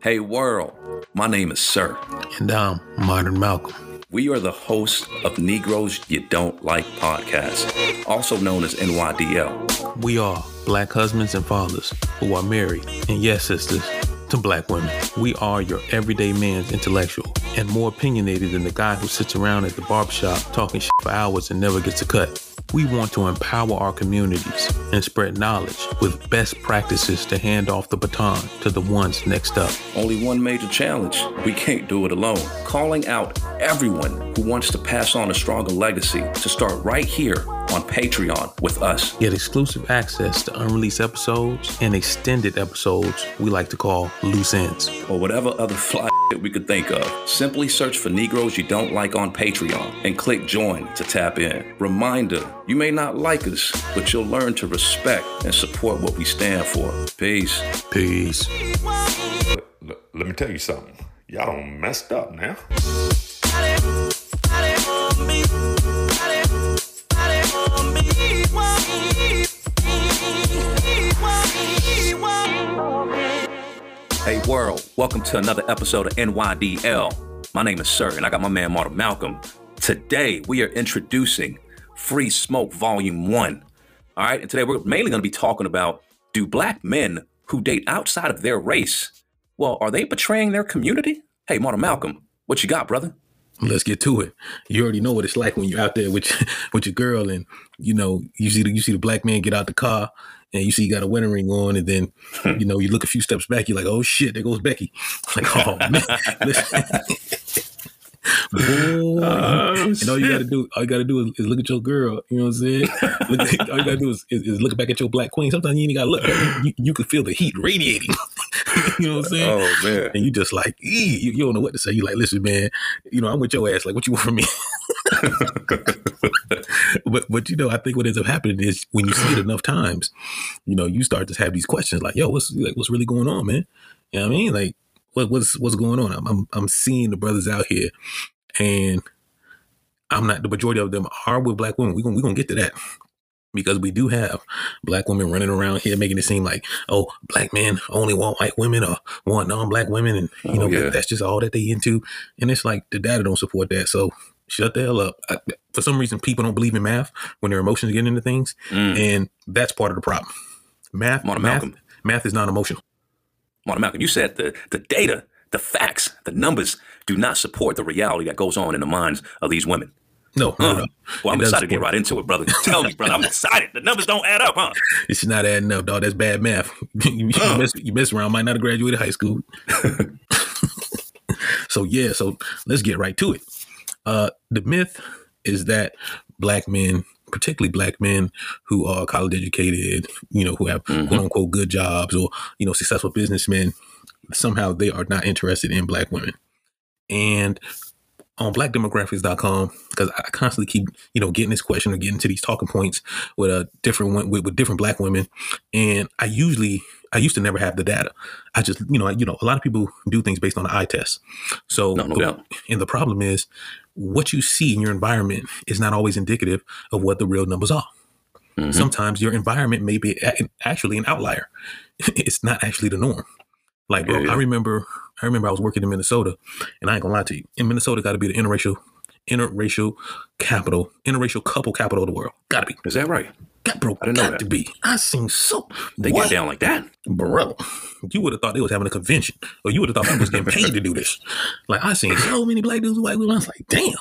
Hey world, my name is Sir. And I'm Modern Malcolm. We are the hosts of Negroes You Don't Like podcast, also known as NYDL. We are black husbands and fathers who are married, and yes, sisters, to black women. We are your everyday man's intellectual and more opinionated than the guy who sits around at the barbershop talking shit for hours and never gets a cut. We want to empower our communities and spread knowledge with best practices to hand off the baton to the ones next up. Only one major challenge we can't do it alone. Calling out everyone who wants to pass on a stronger legacy to start right here on Patreon with us. Get exclusive access to unreleased episodes and extended episodes we like to call loose ends. Or whatever other fly we could think of. Simply search for Negroes You Don't Like on Patreon and click join to tap in. Reminder you may not like us, but you'll learn to respect and support what we stand for. Peace. Peace. Let me tell you something. Y'all don't messed up now. Hey world, welcome to another episode of NYDL. My name is Sir, and I got my man Modern Malcolm. Today we are introducing Free Smoke Volume 1. All right, and today we're mainly going to be talking about do black men who date outside of their race, well, are they betraying their community? Hey, Modern Malcolm, what you got, brother? Let's get to it. You already know what it's like when you're out there with with your girl, and you know you see the, you see the black man get out the car, and you see you got a wedding ring on, and then you know you look a few steps back, you're like, oh shit, there goes Becky. Like, oh man, Boy. Oh, and all you gotta do, all you gotta do is, is, look at your girl. You know what I'm saying? Look, all you gotta do is, is, is, look back at your black queen. Sometimes you ain't gotta look. You, you can feel the heat radiating. you know what I'm saying? Oh man! And you just like, you, you, don't know what to say. You like, listen, man. You know, I'm with your ass. Like, what you want from me? but but you know, I think what ends up happening is when you see it enough times, you know, you start to have these questions like, yo, what's like, what's really going on, man? You know what I mean? Like, what, what's what's going on? I'm, I'm I'm seeing the brothers out here, and I'm not. The majority of them are with black women. We gonna we gonna get to that because we do have black women running around here making it seem like oh black men only want white women or want non-black women and you know oh, yeah. that's just all that they into and it's like the data don't support that so shut the hell up I, for some reason people don't believe in math when their emotions get into things mm. and that's part of the problem math math, math is not emotional Modern Malcolm, you said the, the data, the facts, the numbers do not support the reality that goes on in the minds of these women. No, no, no. Well, I'm excited to get right into it, brother. Tell me, brother. I'm excited. The numbers don't add up, huh? It's not adding up, dog. That's bad math. you, uh. mess, you mess around, might not have graduated high school. so yeah, so let's get right to it. Uh, the myth is that black men particularly black men who are college educated, you know, who have mm-hmm. quote unquote good jobs or, you know, successful businessmen, somehow they are not interested in black women. And on blackdemographics.com, because I constantly keep, you know, getting this question or getting to these talking points with a different with, with different black women. And I usually I used to never have the data. I just, you know, you know, a lot of people do things based on the eye test. So, no, no the, and the problem is what you see in your environment is not always indicative of what the real numbers are. Mm-hmm. Sometimes your environment may be actually an outlier. it's not actually the norm. Like, bro, yeah, yeah. I remember, I remember I was working in Minnesota, and I ain't gonna lie to you. In Minnesota, got to be the interracial, interracial capital, interracial couple capital of the world. Got to be. Is that right? That bro I didn't got know that. to be. I seen so. They what? get down like that, bro. You would have thought they was having a convention, or you would have thought I was getting paid to do this. Like I seen so many black dudes, with white women. I was like, damn.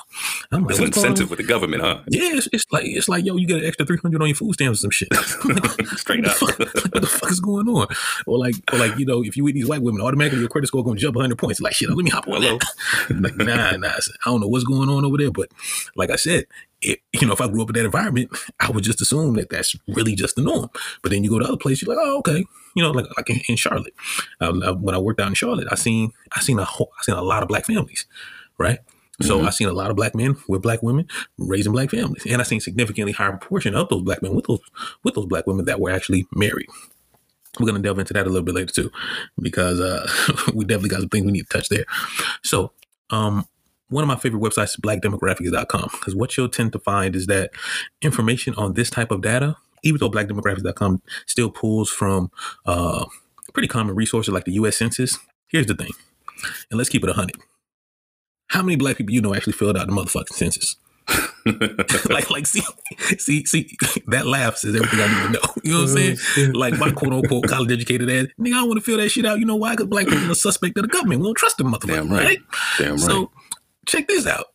I'm like, an incentive with the government, huh? Yeah, it's, it's, like it's like yo, you get an extra three hundred on your food stamps or some shit. Straight up. what the fuck is going on? Or like, or like you know, if you with these white women, automatically your credit score going to jump hundred points. Like shit, let me hop on that. like nah, nah. I don't know what's going on over there, but like I said, it, you know, if I grew up in that environment, I would just assume that that's really just the norm. But then you go to other places, you're like, oh, okay, you know, like like in, in Charlotte. Um, I, when I worked out in Charlotte, I seen I seen a whole, I seen a lot of black families, right? So mm-hmm. I seen a lot of black men with black women raising black families, and I seen significantly higher proportion of those black men with those with those black women that were actually married. We're gonna delve into that a little bit later too, because uh, we definitely got some things we need to touch there. So, um, one of my favorite websites is blackdemographics.com because what you'll tend to find is that information on this type of data, even though blackdemographics.com still pulls from uh, pretty common resources like the US Census, Here's the thing, and let's keep it a hundred. How many black people you know actually filled out the motherfucking census? like, like, see, see, see, that laughs says everything I need to know. You know what I'm saying? Like my quote unquote college educated ass, nigga, I want to fill that shit out. You know why? Because black people are suspect of the government. We don't trust them, motherfucker. Damn right. right? Damn right. So check this out.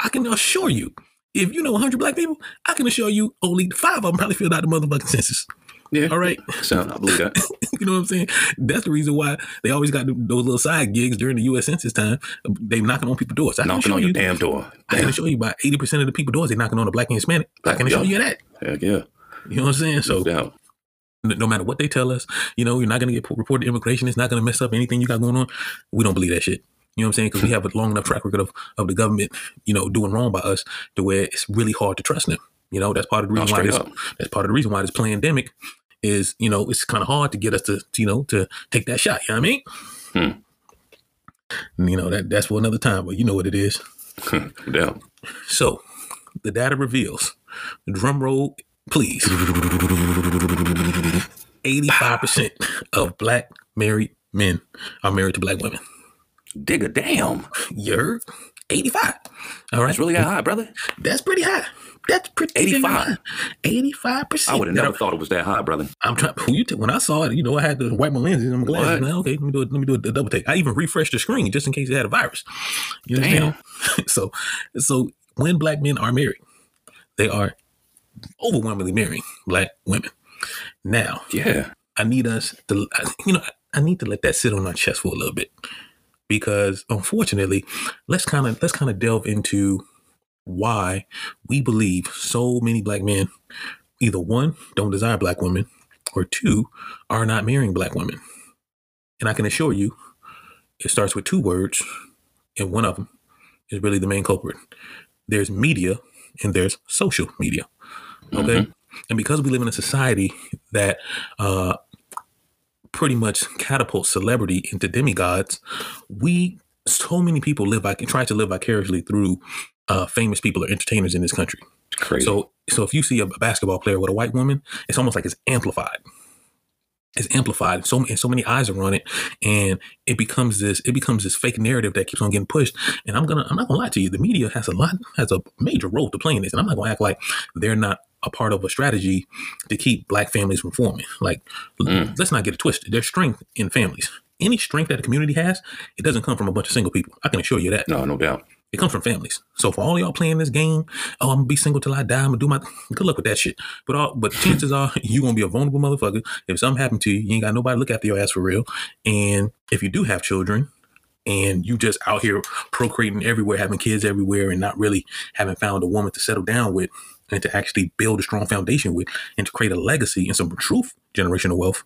I can assure you, if you know 100 black people, I can assure you only five of them probably filled out the motherfucking census. yeah. All right. So I believe that. you know what I'm saying? That's the reason why they always got those little side gigs during the U.S. Census time. They knocking on people's doors. I Knocking on your you. damn door. I can Damn. show you about 80% of the people doors they knocking on the black and Hispanic. I can Yeah. show you that. Heck yeah. You know what I'm saying? So No no matter what they tell us, you know, you're not going to get reported immigration. It's not going to mess up anything you got going on. We don't believe that shit. You know what I'm saying? Because we have a long enough track record of, of the government, you know, doing wrong by us to where it's really hard to trust them. You know, that's part of the No, reason why this, up. that's part of the reason why this pandemic is, you know, it's kind of hard to get us to, you know, to take that shot. You know what I mean? Hmm. And, you know, that that's for another time, but you know what it is. Doubt. So the data reveals, drum roll, please. 85% of black married men are married to black women. Dig a damn. You're 85. All right. That's really that high, brother. That's pretty high. That's pretty 85. 85%. I would have never thought it was that high, brother. I'm trying. Who you? T- when I saw it, you know, I had to wipe my lenses and my glasses. I'm like, okay, let me do it. Let me do a, double take. I even refreshed the screen just in case it had a virus. You know Damn. what I'm saying? So, so when black men are married, they are overwhelmingly marrying black women. Now, Yeah. I need us to, you know, I need to let that sit on our chest for a little bit because, unfortunately, let's kind of let's kind of delve into why we believe so many black men either one don't desire black women or two are not marrying black women. And I can assure you, it starts with two words, and one of them is really the main culprit. There's media and there's social media. Okay. And because we live in a society that uh, pretty much catapult celebrity into demigods, we so many people live like try to live vicariously through uh, famous people or entertainers in this country. Crazy. So, so if you see a basketball player with a white woman, it's almost like it's amplified. It's amplified. So and so many eyes are on it, and it becomes this. It becomes this fake narrative that keeps on getting pushed. And I'm gonna. I'm not gonna lie to you. The media has a lot has a major role to play in this, and I'm not gonna act like they're not a part of a strategy to keep black families from forming. Like, l- mm. let's not get it twisted. There's strength in families. Any strength that a community has, it doesn't come from a bunch of single people. I can assure you that. no, no doubt. It comes from families. So for all y'all playing this game, oh, I'm gonna be single till I die. I'm gonna do my good luck with that shit. But all but chances are you gonna be a vulnerable motherfucker. If something happened to you, you ain't got nobody to look after your ass for real. And if you do have children and you just out here procreating everywhere, having kids everywhere, and not really having found a woman to settle down with and to actually build a strong foundation with and to create a legacy and some truth generational wealth,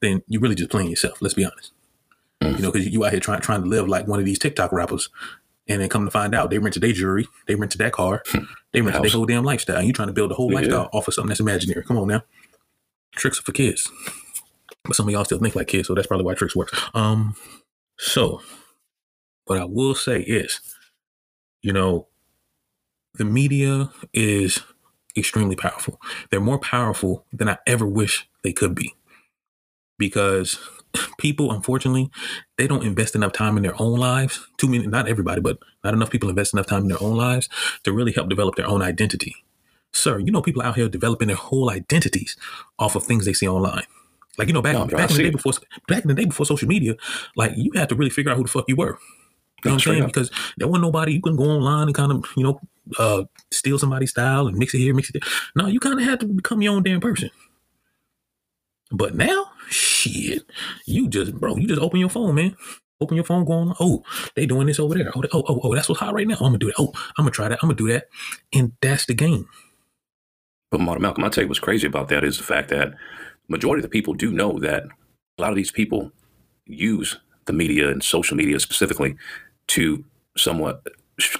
then you're really just playing yourself. Let's be honest. You know, because you out here trying trying to live like one of these TikTok rappers, and then come to find out they rented their jewelry, they rented that car, they rented their whole damn lifestyle. And you trying to build a whole Yeah. lifestyle off of something that's imaginary. Come on now, tricks are for kids, but some of y'all still think like kids, so that's probably why tricks works. Um, so what I will say is, you know, the media is extremely powerful. They're more powerful than I ever wish they could be. Because people, unfortunately, they don't invest enough time in their own lives. Too many, not everybody, but not enough people invest enough time in their own lives to really help develop their own identity. Sir, you know people out here developing their whole identities off of things they see online. Like you know, back, No, back in the day it. before back in the day before social media, like you had to really figure out who the fuck you were. You know what I'm saying? up. Because there wasn't nobody you couldn't go online and kind of, you know, uh, steal somebody's style and mix it here, mix it there. No, you kind of had to become your own damn person. But now, shit, you just, bro, you just open your phone, man. Open your phone, going, oh, they doing this over there. Oh, oh, oh, oh, that's what's hot right now. I'm gonna do that. Oh, I'm gonna try that. I'm gonna do that, and that's the game. But Modern Malcolm, I tell you what's crazy about that is the fact that majority of the people do know that a lot of these people use the media and social media specifically to somewhat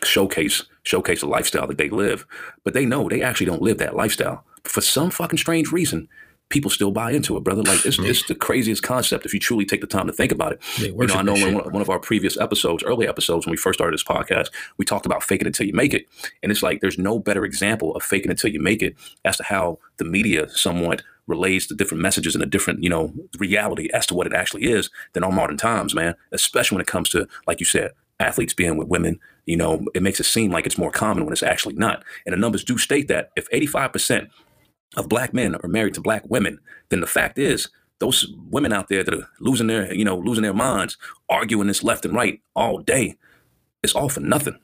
showcase showcase the lifestyle that they live. But they know they actually don't live that lifestyle. For some fucking strange reason, people still buy into it, brother. Like it's, it's the craziest concept if you truly take the time to think about it. You know, I know in one, one of our previous episodes, early episodes, when we first started this podcast, we talked about faking it until you make it. And it's like there's no better example of faking it until you make it as to how the media somewhat relays the different messages and a different, you know, reality as to what it actually is than our modern times, man. Especially when it comes to, like you said, athletes being with women. You know, it makes it seem like it's more common when it's actually not. And the numbers do state that if 85% of black men are married to black women, then the fact is those women out there that are losing their, you know, losing their minds, arguing this left and right all day, it's all for nothing.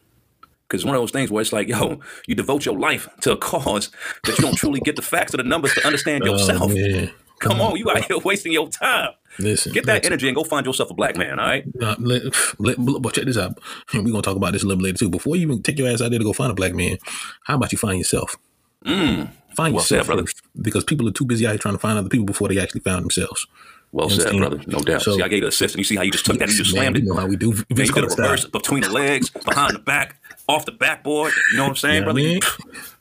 Because one of those things where it's like, yo, you devote your life to a cause that you don't truly get the facts of the numbers to understand oh, yourself. Oh. Come on, you out here wasting your time. Listen, Get that energy and go find yourself a black man, all right? Uh, let, let, but check this out. We're gonna talk about this a little later too. Before you even take your ass out there to go find a black man, how about you find yourself? Mm, Find Well yourself brother. first, because people are too busy out here trying to find other people before they actually found themselves. well You said, understand? brother. No doubt. So- See, I gave you the assist, and you see how you just took that and you just Man, slammed you it. know how we do. Man, you did a Carter style. between the legs, behind the back, off the backboard. You know what I'm saying, You know what brother? I mean?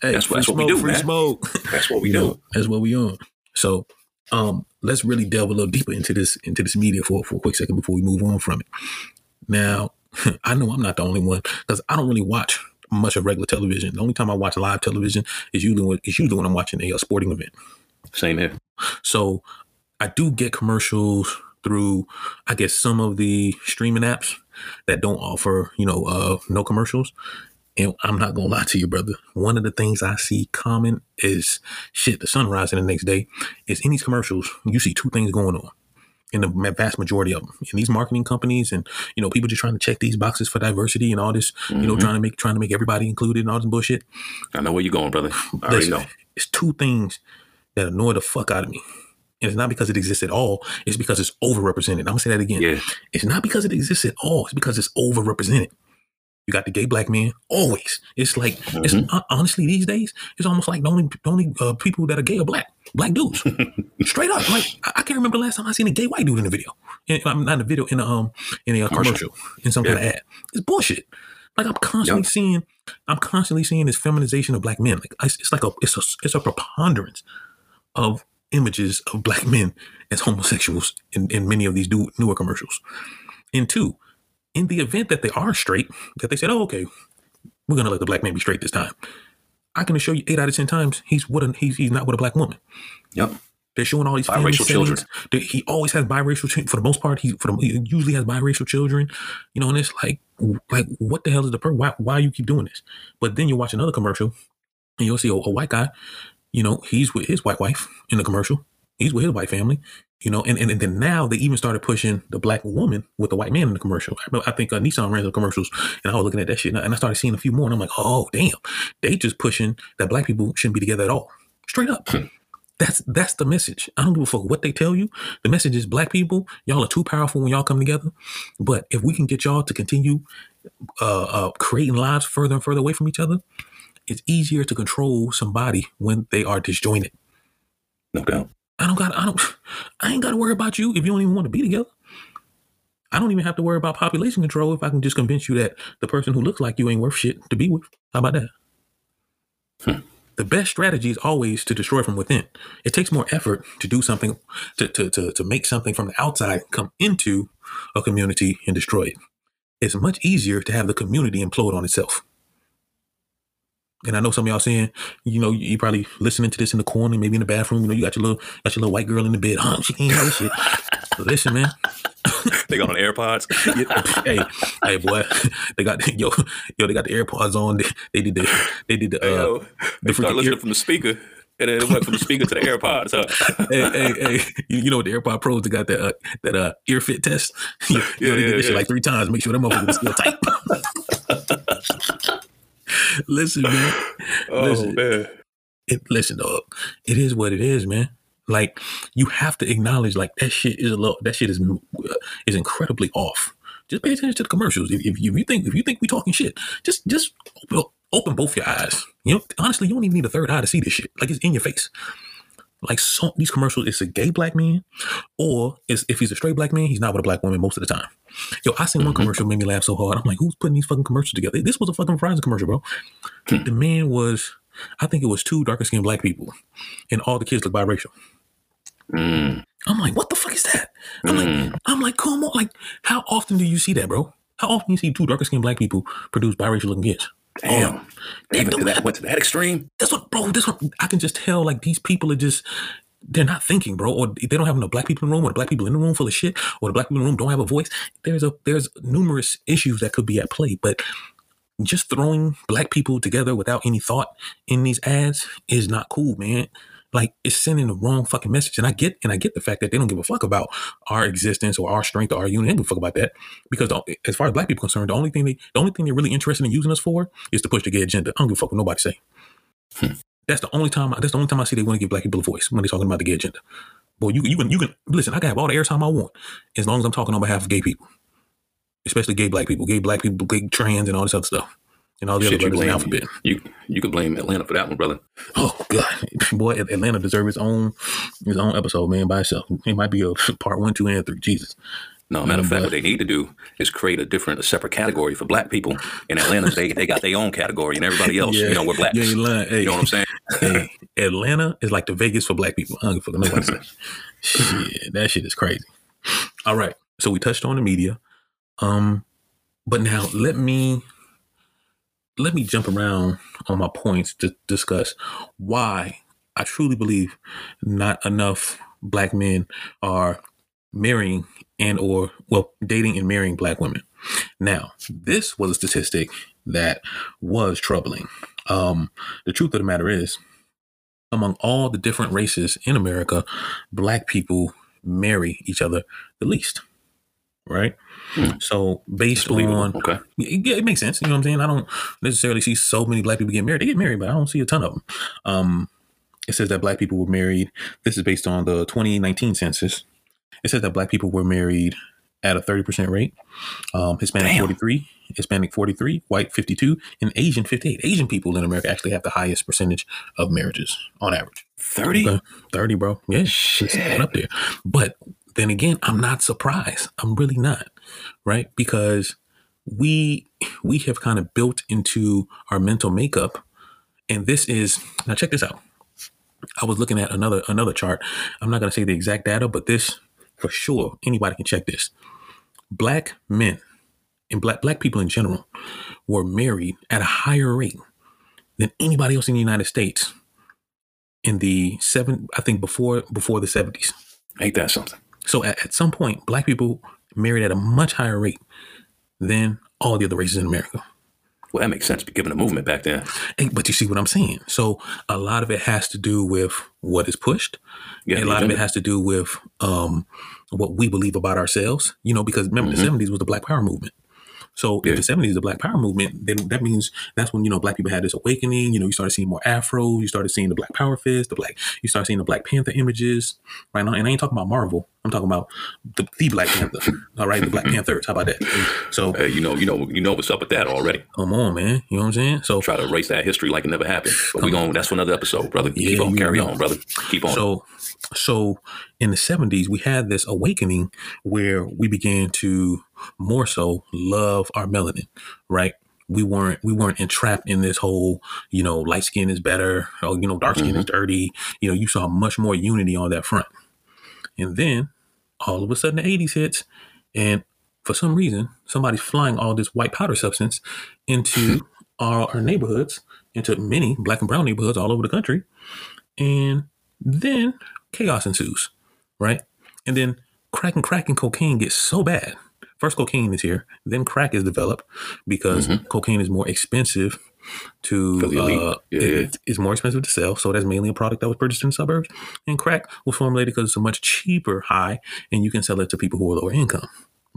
Hey, That's what- that's what we smoke, do, free man. smoke. That's what we You do. know, that's what we on. So, um, let's really delve a little deeper into this into this media for for a quick second before we move on from it. Now, I know I'm not the only one because I don't really watch much of regular television. The only time I watch live television is usually when, is usually when I'm watching a, uh sporting event. Same here. So, I do get commercials through, I guess, some of the streaming apps that don't offer, you know, uh, no commercials. And I'm not gonna lie to you, brother. One of the things I see common is shit. The sun rising the next day is in these commercials. You see two things going on in the vast majority of them. In these marketing companies, and you know, people just trying to check these boxes for diversity and all this. You know, Mhm. trying to make trying to make everybody included and all this bullshit. I know where you're going, brother. I already know. it's two things that annoy the fuck out of me. And it's not because it exists at all. It's because it's overrepresented. I'm gonna say that again. Yeah. It's not because it exists at all. It's because it's overrepresented. You got the gay black man always. It's like it's hon- honestly these days. It's almost like the only the only uh, people that are gay are black black dudes. Straight up, like I, I can't remember the last time I seen a gay white dude in a video. In, I'm not in a video in a um in a uh, Commercial. in some kind of ad. It's bullshit. Like I'm constantly Yep. seeing, I'm constantly seeing this feminization of black men. Like it's, it's like a it's a it's a preponderance of images of black men as homosexuals in, in many of these new, newer commercials. And two, in the event that they are straight, that they said, "Oh, okay, we're gonna let the black man be straight this time," I can assure you, eight out of ten times, he's with a, he's he's not with a black woman. Yep. They're showing all these Biracial children. He always has biracial children. For the most part, he for the, he usually has biracial children. You know, and it's like, like what the hell is the purpose? Why why you keep doing this? But then you watch another commercial, and you'll see a, a white guy. You know, he's with his white wife in the commercial. He's with his white family. You know, and, and, and then now they even started pushing the black woman with the white man in the commercial. I, I think uh, Nissan ran the commercials, and I was looking at that shit, and I, and I started seeing a few more, and I'm like, oh damn, they just pushing that black people shouldn't be together at all, straight up. That's that's the message. I don't give a fuck what they tell you. The message is black people, y'all are too powerful when y'all come together. But if we can get y'all to continue uh, uh, creating lives further and further away from each other, it's easier to control somebody when they are disjointed. No doubt. I don't got I don't I ain't gotta worry about you if you don't even want to be together. I don't even have to worry about population control if I can just convince you that the person who looks like you ain't worth shit to be with. How about that? Hmm. The best strategy is always to destroy from within. It takes more effort to do something to, to, to, to make something from the outside come into a community and destroy it. It's much easier to have the community implode on itself. And I know some of y'all saying, you know, you probably listening to this in the corner, maybe in the bathroom. You know, you got your little, got your little white girl in the bed. Huh? She can't hear this shit. Listen, man. They got on AirPods. hey, hey, boy, they got yo, yo, they got the AirPods on. They, they did the, they did the, uh, Yo, they the start listening ear- from the speaker, and then it went from the speaker to the AirPods. Huh? hey, hey, hey, you, you know the AirPod Pros they got that uh, that uh, ear fit test. you know, Yeah, they yeah, did this shit like three times. Make sure that motherfucker was still tight. Listen, man. Oh Listen. man. It, listen, dog. It is what it is, man. Like you have to acknowledge, like that shit is a little. That shit is uh, is incredibly off. Just pay attention to the commercials. If, if, you think if you think we talking shit, just just open, open both your eyes. You know, honestly, you don't even need a third eye to see this shit. Like it's in your face. Like so, these commercials, it's a gay black man, or it's, if he's a straight black man, he's not with a black woman most of the time. Yo, I seen one Mhm. commercial made me laugh so hard. I'm like, who's putting these fucking commercials together? This was a fucking Verizon commercial, bro. the man was, I think it was two darker skinned black people, and all the kids look biracial. Mm. I'm like, what the fuck is that? I'm Mm. like, I'm like, come on, like, how often do you see that, bro? How often do you see two darker skinned black people produce biracial looking kids? Damn. They even to that, went to that extreme. That's what, bro. That's what I can just tell. Like these people are just. They're not thinking, bro, or they don't have no black people in the room, or the black people in the room full of shit, or the black people in the room don't have a voice. There's a there's numerous issues that could be at play, but just throwing black people together without any thought in these ads is not cool, man. Like it's sending the wrong fucking message. And I get and I get the fact that they don't give a fuck about our existence or our strength or our unit. They don't give a fuck about that. Because the, as far as black people are concerned, the only thing they the only thing they're really interested in using us for is to push the gay agenda. I don't give a fuck what nobody say. Hmm. That's the only time. That's the only time I see they want to give black people a voice when they're talking about the gay agenda. Boy, you you can you can listen. I can have all the airtime I want as long as I'm talking on behalf of gay people, especially gay black people, gay black people, gay trans, and all this other stuff, and all the Shit, other you letters in the alphabet. you. You could blame Atlanta for that one, brother. Oh god, boy, Atlanta deserves its own its own episode, man, by itself. It might be a part one, two, and three. Jesus. No, matter of Mm, fact, but- what they need to do is create a different, a separate category for black people. In Atlanta, they they got their own category, and everybody else, you know, we're blacks. You. Hey, You know what I'm saying? hey, Atlanta is like the Vegas for black people. I don't give a fuck what nobody says. Shit, that shit is crazy. All right. So we touched on the media. Um, but now let me let me jump around on my points to discuss why I truly believe not enough black men are marrying and or well dating and marrying black women. Now, this was a statistic that was troubling. Um, the truth of the matter is, among all the different races in America, black people marry each other the least. Right? Hmm. So based on Okay. yeah, it makes sense. You know what I'm saying? I don't necessarily see so many black people get married. They get married, but I don't see a ton of them. Um, it says that black people were married. This is based on the 2019 census. It says that black people were married at a 30% rate. Um, Hispanic Damn. 43, Hispanic 43, white 52, and Asian 58. Asian people in America actually have the highest percentage of marriages on average. 30? Okay. 30, bro. Yeah, Shit. up there. But then again, I'm not surprised. I'm really not, right? Because we we have kind of built into our mental makeup, and this is now check this out. I was looking at another another chart. I'm not going to say the exact data, but this for sure anybody can check this. Black men and black black people in general were married at a higher rate than anybody else in the United States in the seven I think before before the 70s. Ain't that something? So at, at some point, black people married at a much higher rate than all the other races in America. Well, that makes sense, given the movement back then. But you see what I'm saying? So a lot of it has to do with what is pushed. Yeah, a lot of it has to do with um, what we believe about ourselves. You know, because remember the '70s was the Black Power movement. So Yeah. in the '70s, the Black Power movement, then that means that's when you know black people had this awakening. You know, you started seeing more Afro. You started seeing the Black Power fist. The black. You started seeing the Black Panther images right now. And I ain't talking about Marvel. I'm talking about the, the Black Panther. All right, the Black Panthers. How about that? So Hey, you know, you know, you know what's up with that already. come on, man. You know what I'm saying? So Try to erase that history like it never happened. But we going that's for another episode, brother. Yeah, Keep on, carry know. on, brother. Keep on. So, so in the seventies, we had this awakening where we began to more so love our melanin, right? We weren't we weren't entrapped in this whole, you know, light skin is better, or you know, dark skin is mm-hmm. dirty. You know, you saw much more unity on that front. And then all of a sudden the eighties hits, and for some reason, somebody's flying all this white powder substance into our, our neighborhoods, into many black and brown neighborhoods all over the country. And then chaos ensues, right? And then crack and crack and cocaine gets so bad. First, cocaine is here, then crack is developed because cocaine is more expensive to uh, Yeah, it- it's more expensive to sell. So that's mainly a product that was purchased in the suburbs. And crack was formulated because it's a much cheaper high, and you can sell it to people who are lower income.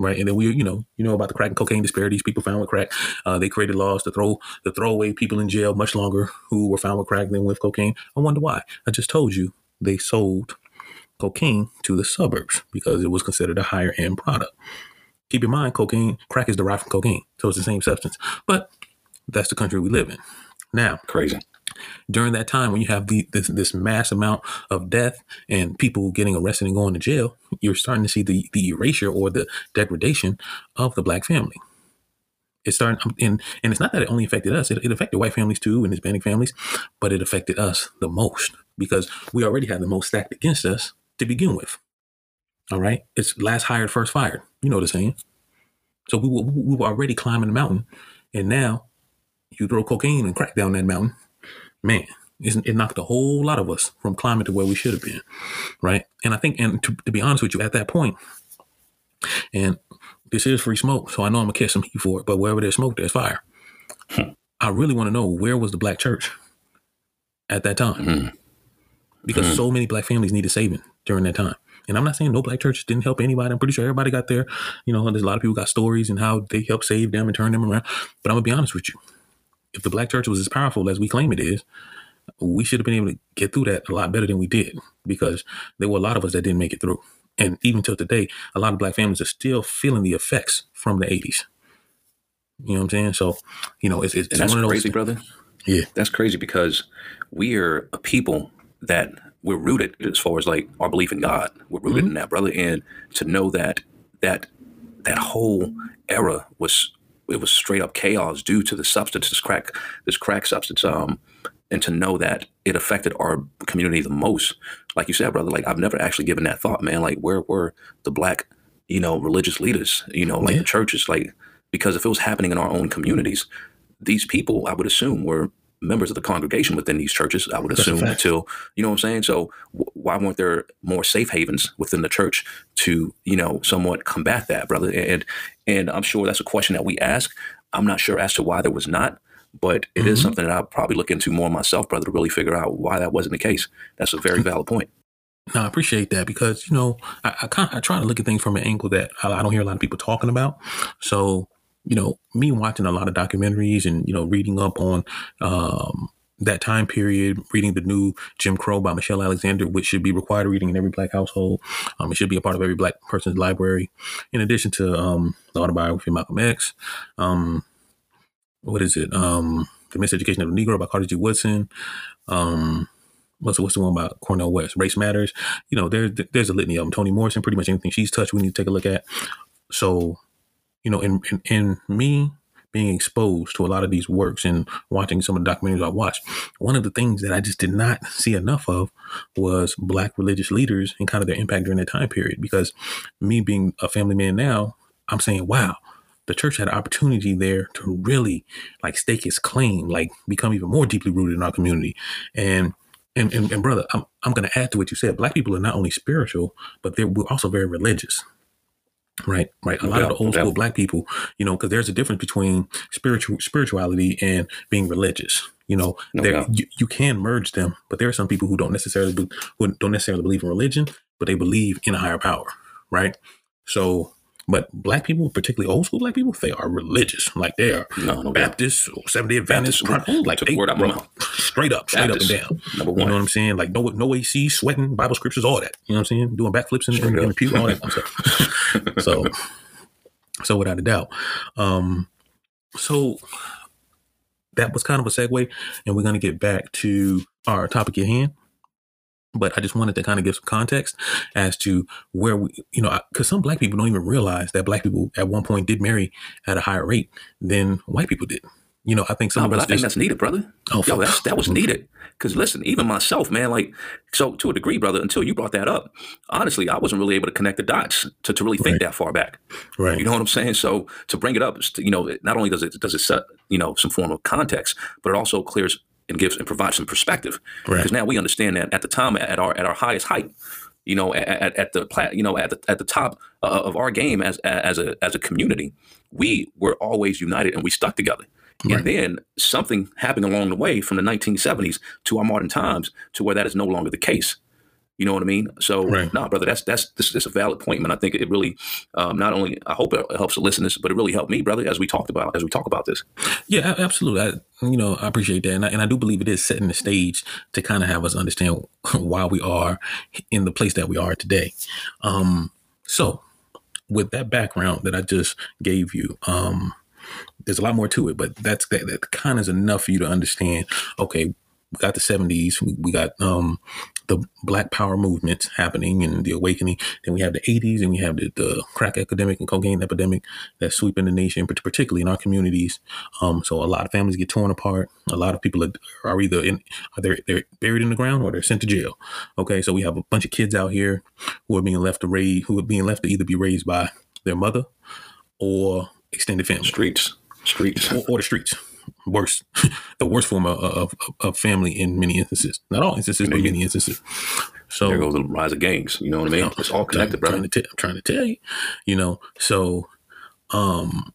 Right, and then we, you know, you know about the crack and cocaine disparities. People found with crack, uh, they created laws to throw to throw away people in jail much longer who were found with crack than with cocaine. I wonder why. I just told you they sold cocaine to the suburbs because it was considered a higher end product. Keep in mind, cocaine, crack is derived from cocaine, so it's the same substance. But that's the country we live in. Now, Crazy. during that time when you have the, this this mass amount of death and people getting arrested and going to jail, you're starting to see the the erasure or the degradation of the black family. It's starting, um, and and it's not that it only affected us; it, it affected white families too and Hispanic families, but it affected us the most because we already had the most stacked against us to begin with. All right. It's last hired, first fired. You know the saying. So we were, we were already climbing the mountain. And now you throw cocaine and crack down that mountain. Man, it knocked a whole lot of us from climbing to where we should have been. Right. And I think, and to, to be honest with you, at that point, and this is free smoke, so I know I'm gonna catch some heat for it. But wherever there's smoke, there's fire. Hmm. I really want to know where was the black church at that time, hmm. because hmm. so many black families needed saving during that time. And I'm not saying no black churches didn't help anybody. I'm pretty sure everybody got there. You know, there's a lot of people got stories and how they helped save them and turn them around. But I'm gonna be honest with you. If the black church was as powerful as we claim it is, we should have been able to get through that a lot better than we did because there were a lot of us that didn't make it through. And even till today, a lot of black families are still feeling the effects from the 80s. You know what I'm saying? So, you know, it's, it's, it's one of those crazy, things. brother. Yeah. That's crazy because we are a people that we're rooted as far as like our belief in God. We're rooted mm-hmm. in that, brother. And to know that that that whole era was it was straight up chaos due to the substance, this crack, this crack substance. Um, and to know that it affected our community the most. Like you said, brother, like I've never actually given that thought, man. Like where were the black, you know, religious leaders, you know, like yeah. the churches, like because if it was happening in our own communities, these people, I would assume, were members of the congregation within these churches. I would assume until you know what I'm saying. So w- why weren't there more safe havens within the church to you know somewhat combat that, brother? And and I'm sure that's a question that we ask. I'm not sure as to why there was not. But it mm-hmm. is something that I'll probably look into more myself, brother, to really figure out why that wasn't the case. That's a very valid point. No, I appreciate that because you know I, I kind I try to look at things from an angle that I, I don't hear a lot of people talking about. So you know, me watching a lot of documentaries and you know reading up on um, that time period, reading the new Jim Crow by Michelle Alexander, which should be required reading in every black household. Um, it should be a part of every black person's library, in addition to um, the autobiography of Malcolm X. Um, what is it? Um, the Miseducation of the Negro by Carter G. Woodson. Um, what's what's the one about Cornel West? Race Matters. You know, there's there's a litany of them. Toni Morrison, pretty much anything she's touched, we need to take a look at. So, you know, in in, in me being exposed to a lot of these works and watching some of the documentaries I watched, one of the things that I just did not see enough of was black religious leaders and kind of their impact during that time period. Because me being a family man now, I'm saying, wow, the church had an opportunity there to really like stake its claim, like become even more deeply rooted in our community. And and, and, and brother, I'm, I'm going to add to what you said. Black people are not only spiritual, but they're we're also very religious. Right, right. A lot of the old school black people, you know, because there's a difference between spiritual spirituality and being religious. You know, no there you, you, can merge them, but there are some people who don't necessarily be, who don't necessarily believe in religion, but they believe in a higher power. Right. So but black people, particularly old school black people, they are religious. Like they are no, no Baptist or Seventh Day Adventist. like they, word bro, straight up, straight Baptist, up and down. Number one. You know what I'm saying? Like no no AC, sweating, Bible scriptures, all that. You know what I'm saying? Doing backflips in, in, in the pew, all that stuff. so so without a doubt. Um so that was kind of a segue, and we're gonna get back to our topic at hand but I just wanted to kind of give some context as to where we, you know, because some black people don't even realize that black people at one point did marry at a higher rate than white people did. You know, I think some. No, but I think that's needed, brother. Oh, yo, that's, that was needed. Because listen, even myself, man, like, so to a degree, brother, until you brought that up, honestly, I wasn't really able to connect the dots to, to really think right. that far back. Right. You know what I'm saying? So to bring it up, you know, not only does it does it set you know some form of context, but it also clears and gives and provides some perspective. Because right. now we understand that at the time, at our at our highest height, you know, at, at the plat, you know, at the at the top uh, of our game as as a as a community, we were always united and we stuck together. Right. And then something happened along the way from the 1970s to our modern times to where that is no longer the case. You know what I mean? So, right. no, nah, brother, that's that's this, this is a valid point, man. I think it really um, not only I hope it helps the listeners, but it really helped me, brother, as we talked about as we talk about this. Yeah, absolutely. I, you know, I appreciate that, and I, and I do believe it is setting the stage to kind of have us understand why we are in the place that we are today. Um, so, with that background that I just gave you, um, there's a lot more to it, but that's that, that kind of is enough for you to understand. Okay, we got the 70s, we, we got um, the Black Power movement happening and the awakening. Then we have the 80s and we have the, the crack epidemic and cocaine epidemic that's sweeping the nation, particularly in our communities. Um, so a lot of families get torn apart. A lot of people are, are either in, are they, they're buried in the ground or they're sent to jail. Okay, so we have a bunch of kids out here who are being left to raise, who are being left to either be raised by their mother or extended family. Streets. Streets. Or, or the streets worse, the worst form of, of, of, family in many instances. Not all instances, but many instances. So there goes the rise of gangs. You know what I mean? It's all connected, bro. I'm trying to tell you, you know. So, um,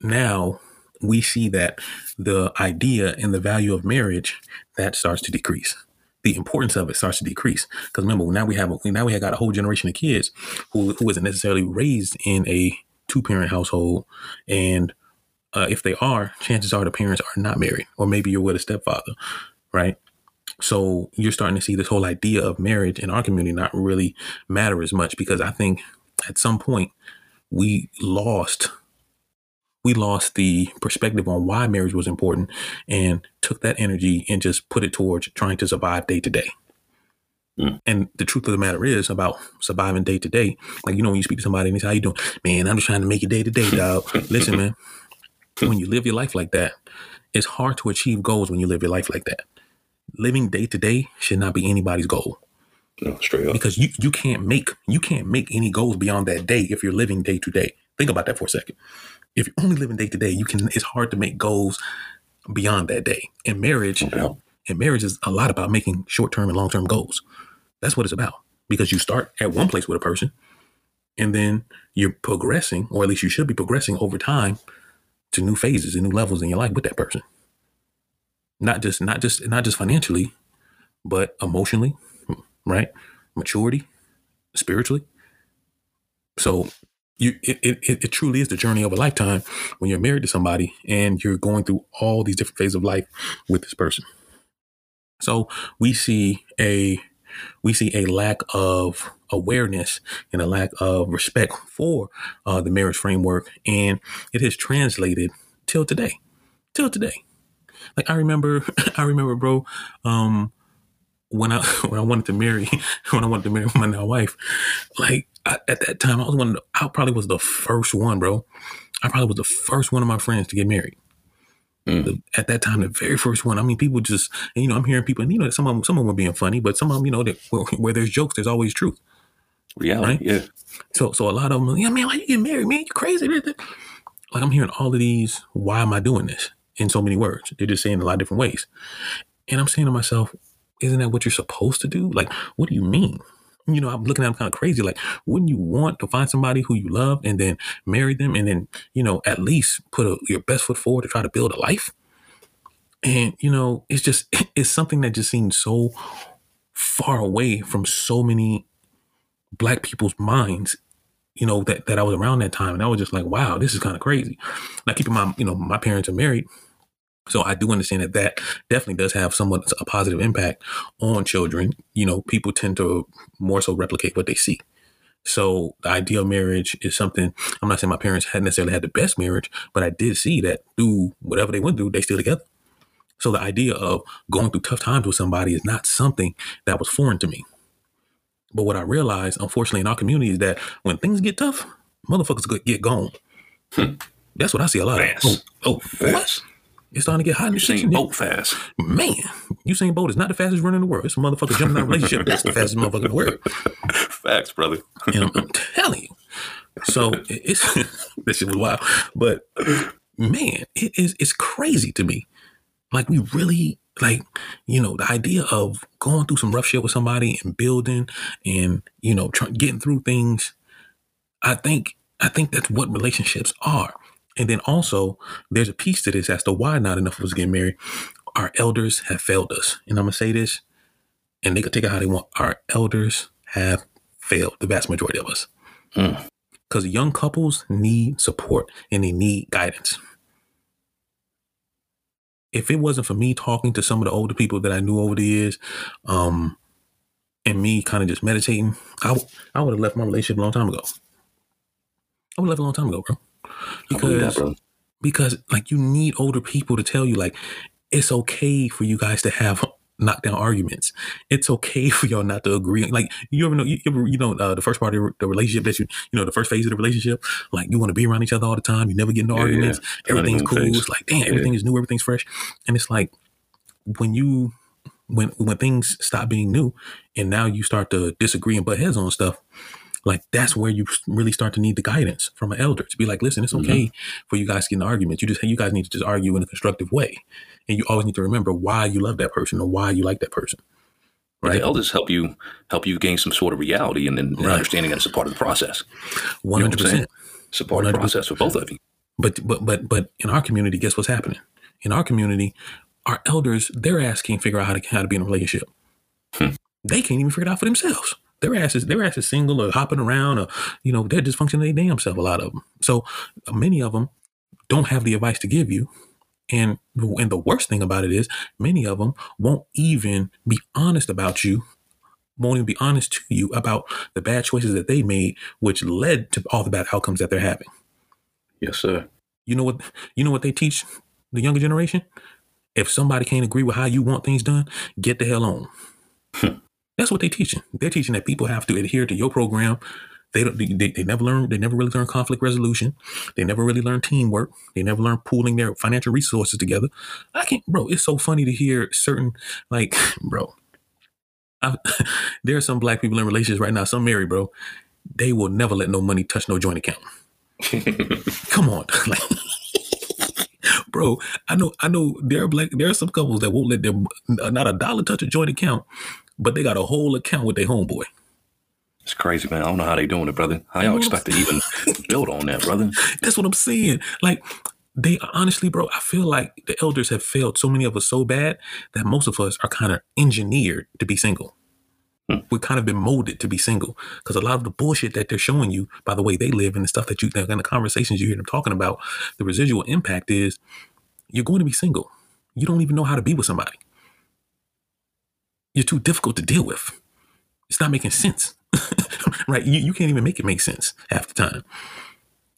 now we see that the idea and the value of marriage that starts to decrease. The importance of it starts to decrease because remember now we have a, now we have got a whole generation of kids who who isn't necessarily raised in a two parent household and uh, if they are, chances are the parents are not married, or maybe you're with a stepfather, right? So you're starting to see this whole idea of marriage in our community not really matter as much because I think at some point we lost we lost the perspective on why marriage was important and took that energy and just put it towards trying to survive day to day. Mm. And the truth of the matter is about surviving day to day. Like, you know, when you speak to somebody and they say, how you doing? Man, I'm just trying to make it day to day, dog. Listen, man, when you live your life like that, it's hard to achieve goals when you live your life like that. Living day to day should not be anybody's goal. No, straight up. Because you you can't make you can't make any goals beyond that day if you're living day to day. Think about that for a second. If you're only living day to day, you can it's hard to make goals beyond that day. In marriage, yeah. and marriage is a lot about making short term and long term goals. That's what it's about. Because you start at one place with a person, and then you're progressing, or at least you should be progressing over time to new phases and new levels in your life with that person. Not just not just not just financially, but emotionally, right? Maturity, spiritually. So you it, it, it truly is the journey of a lifetime when you're married to somebody and you're going through all these different phases of life with this person. So we see a we see a lack of awareness and a lack of respect for uh, the marriage framework, and it has translated till today, till today. Like I remember, I remember, bro. Um, when I when I wanted to marry, when I wanted to marry my now wife, like I, at that time, I was one. Of the, I probably was the first one, bro. I probably was the first one of my friends to get married. Mm. The, at that time, the very first one. I mean, people just, and, you know, I'm hearing people, and you know, some of them, some of them were being funny, but some of them, you know, that where, where there's jokes, there's always truth. Reality, right? yeah. So, so a lot of them, yeah, man, why you get married, man? You crazy? Like I'm hearing all of these. Why am I doing this? In so many words, they're just saying a lot of different ways, and I'm saying to myself, isn't that what you're supposed to do? Like, what do you mean? you know, I'm looking at them kind of crazy. Like, wouldn't you want to find somebody who you love and then marry them and then, you know, at least put a, your best foot forward to try to build a life? And, you know, it's just, it's something that just seems so far away from so many black people's minds, you know, that, that I was around that time. And I was just like, wow, this is kind of crazy. Now, keeping mind, you know, my parents are married. So I do understand that that definitely does have somewhat a positive impact on children. You know, people tend to more so replicate what they see. So the idea of marriage is something I'm not saying my parents hadn't necessarily had the best marriage, but I did see that through whatever they went through, they still together. So the idea of going through tough times with somebody is not something that was foreign to me. But what I realized, unfortunately, in our community is that when things get tough, motherfuckers get gone. Hmm. That's what I see a lot fast. of. Oh, oh fast. What? It's starting to get hot in the Usain Bolt fast. Man, you Usain Bolt is not the fastest runner in the world. It's a motherfucker jumping out of a relationship. That's the fastest motherfucker in the world. Facts, brother. and I'm, I'm telling you. So it's this shit was wild. But man, it is it's crazy to me. Like we really like, you know, the idea of going through some rough shit with somebody and building and, you know, trying getting through things. I think I think that's what relationships are. And then also, there's a piece to this as to why not enough of us get married. Our elders have failed us. And I'm to say this, and they can take it how they want. Our elders have failed the vast majority of us. Because mm. young couples need support and they need guidance. If it wasn't for me talking to some of the older people that I knew over the years, um, and me kind of just meditating, I, w- I would have left my relationship a long time ago. I would have left a long time ago, bro because that, because like you need older people to tell you like it's okay for you guys to have knockdown arguments. It's okay for y'all not to agree. Like you ever know, you ever you know uh, the first part of the relationship that you you know the first phase of the relationship. Like you want to be around each other all the time. You never get into Yeah, arguments. yeah. Everything's cool. It's like damn, everything is new. Everything's fresh. And it's like when you when when things stop being new and now you start to disagree and butt heads on stuff. Like that's where you really start to need the guidance from an elder to be like, listen, it's Mhm. okay for you guys to get in arguments. You just you guys need to just argue in a constructive way, and you always need to remember why you love that person or why you like that person. Right. The elders help you help you gain some sort of reality and, and Right. understanding that it's a part of the process. One hundred what I'm saying? percent. It's a part of the 100%. process for both of you. But but but but in our community, guess what's happening? In our community, our elders, their ass can't figure out how to how to be in a relationship. Hmm. They can't even figure it out for themselves. Their ass is their ass is single or hopping around or you know they're dysfunctioning their damn self. A lot of them. So uh, many of them don't have the advice to give you. And and the worst thing about it is many of them won't even be honest about you. Won't even be honest to you about the bad choices that they made, which led to all the bad outcomes that they're having. Yes, sir. You know what? You know what they teach the younger generation? If somebody can't agree with how you want things done, get the hell on. That's what they're teaching. They're teaching that people have to adhere to your program. They don't. They, they, never learn. They never really learn conflict resolution. They never really learn teamwork. They never learn pooling their financial resources together. I can't, bro. It's so funny to hear certain, like, bro. I, there are some black people in relationships right now. Some married, bro. They will never let no money touch no joint account. Come on, like, bro. I know, I know. There are black. There are some couples that won't let them not a dollar touch a joint account, but they got a whole account with their homeboy. It's crazy, man. I don't know how they doing it, brother. How y'all expect to even build on that, brother? That's what I'm saying. Like, they honestly, bro. I feel like the elders have failed so many of us so bad that most of us are kind of engineered to be single. Hmm. We've kind of been molded to be single because a lot of the bullshit that they're showing you by the way they live and the stuff that you and the conversations you hear them talking about, the residual impact is you're going to be single. You don't even know how to be with somebody. You're too difficult to deal with. It's not making sense, right? You, you can't even make it make sense half the time.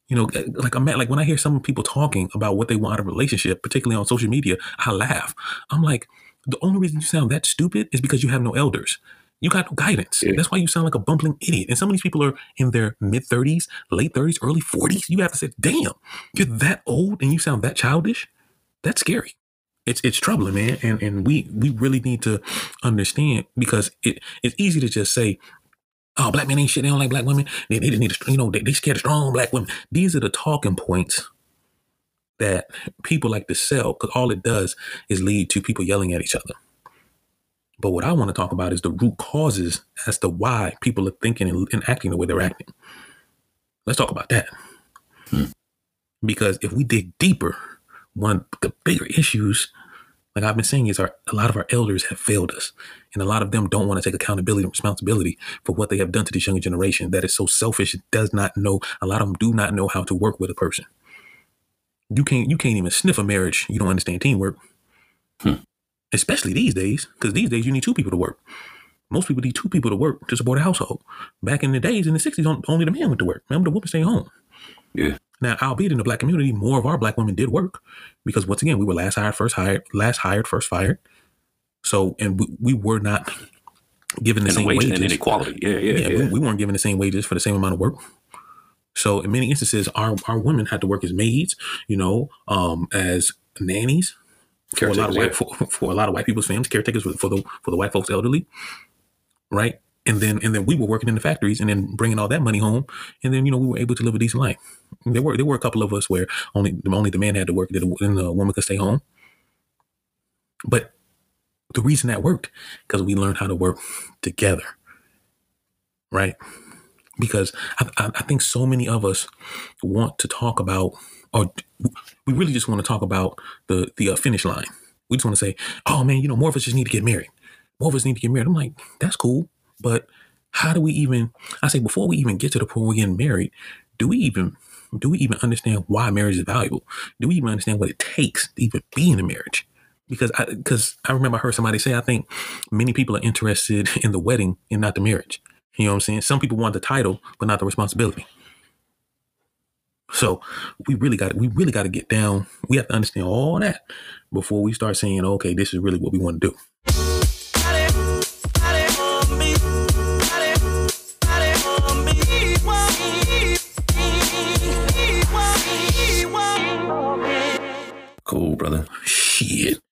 You know, eh, like I'm like when I hear some people talking about what they want out of a relationship, particularly on social media, I laugh. I'm like, the only reason you sound that stupid is because you have no elders. You got no guidance. Yeah. That's why you sound like a bumbling idiot. And some of these people are in their mid 30s, late 30s, early 40s. You have to say, damn, you're that old and you sound that childish. That's scary. It's it's troubling, man. And and we we really need to understand because it it's easy to just say, oh, black men ain't shit. They don't like black women. They, they just need to, you know, they, they scared of strong black women. These are the talking points that people like to sell because all it does is lead to people yelling at each other. But what I want to talk about is the root causes as to why people are thinking and, and acting the way they're acting. Let's talk about that. Hmm. Because if we dig deeper, one of the bigger issues, like I've been saying, is our a lot of our elders have failed us. And a lot of them don't want to take accountability and responsibility for what they have done to this younger generation that is so selfish, it does not know, a lot of them do not know how to work with a person. You can't you can't even sniff a marriage. You don't understand teamwork. Hmm. Especially these days, because these days you need two people to work. Most people need two people to work to support a household. Back in the days, in the 60s, only the man went to work. Remember, the woman stayed home. Yeah. Now, albeit in the black community, more of our black women did work because once again, we were last hired, first hired, last hired, first fired. So, and we, we were not given the And same wage wages. and inequality. Yeah, yeah, yeah, yeah. We, we weren't given the same wages for the same amount of work. So, in many instances, our, our women had to work as maids, you know, um, as nannies for a lot of white for, for a lot of white people's families, caretakers for, for the for the white folks elderly, right? And then and then we were working in the factories and then bringing all that money home, and then you know we were able to live a decent life. There were there were a couple of us where only only the man had to work, and the woman could stay home. But the reason that worked because we learned how to work together, right? Because I, I, I think so many of us want to talk about, or we really just want to talk about the the uh, finish line. We just want to say, "Oh man, you know, more of us just need to get married. More of us need to get married." I'm like, that's cool, but how do we even? I say before we even get to the point we're getting married, do we even do we even understand why marriage is valuable? Do we even understand what it takes to even be in a marriage? Because I because I remember I heard somebody say I think many people are interested in the wedding and not the marriage. You know what I'm saying? Some people want the title but not the responsibility. So we really got we really got to get down. We have to understand all that before we start saying, okay, this is really what we want to do. school, brother. Shit.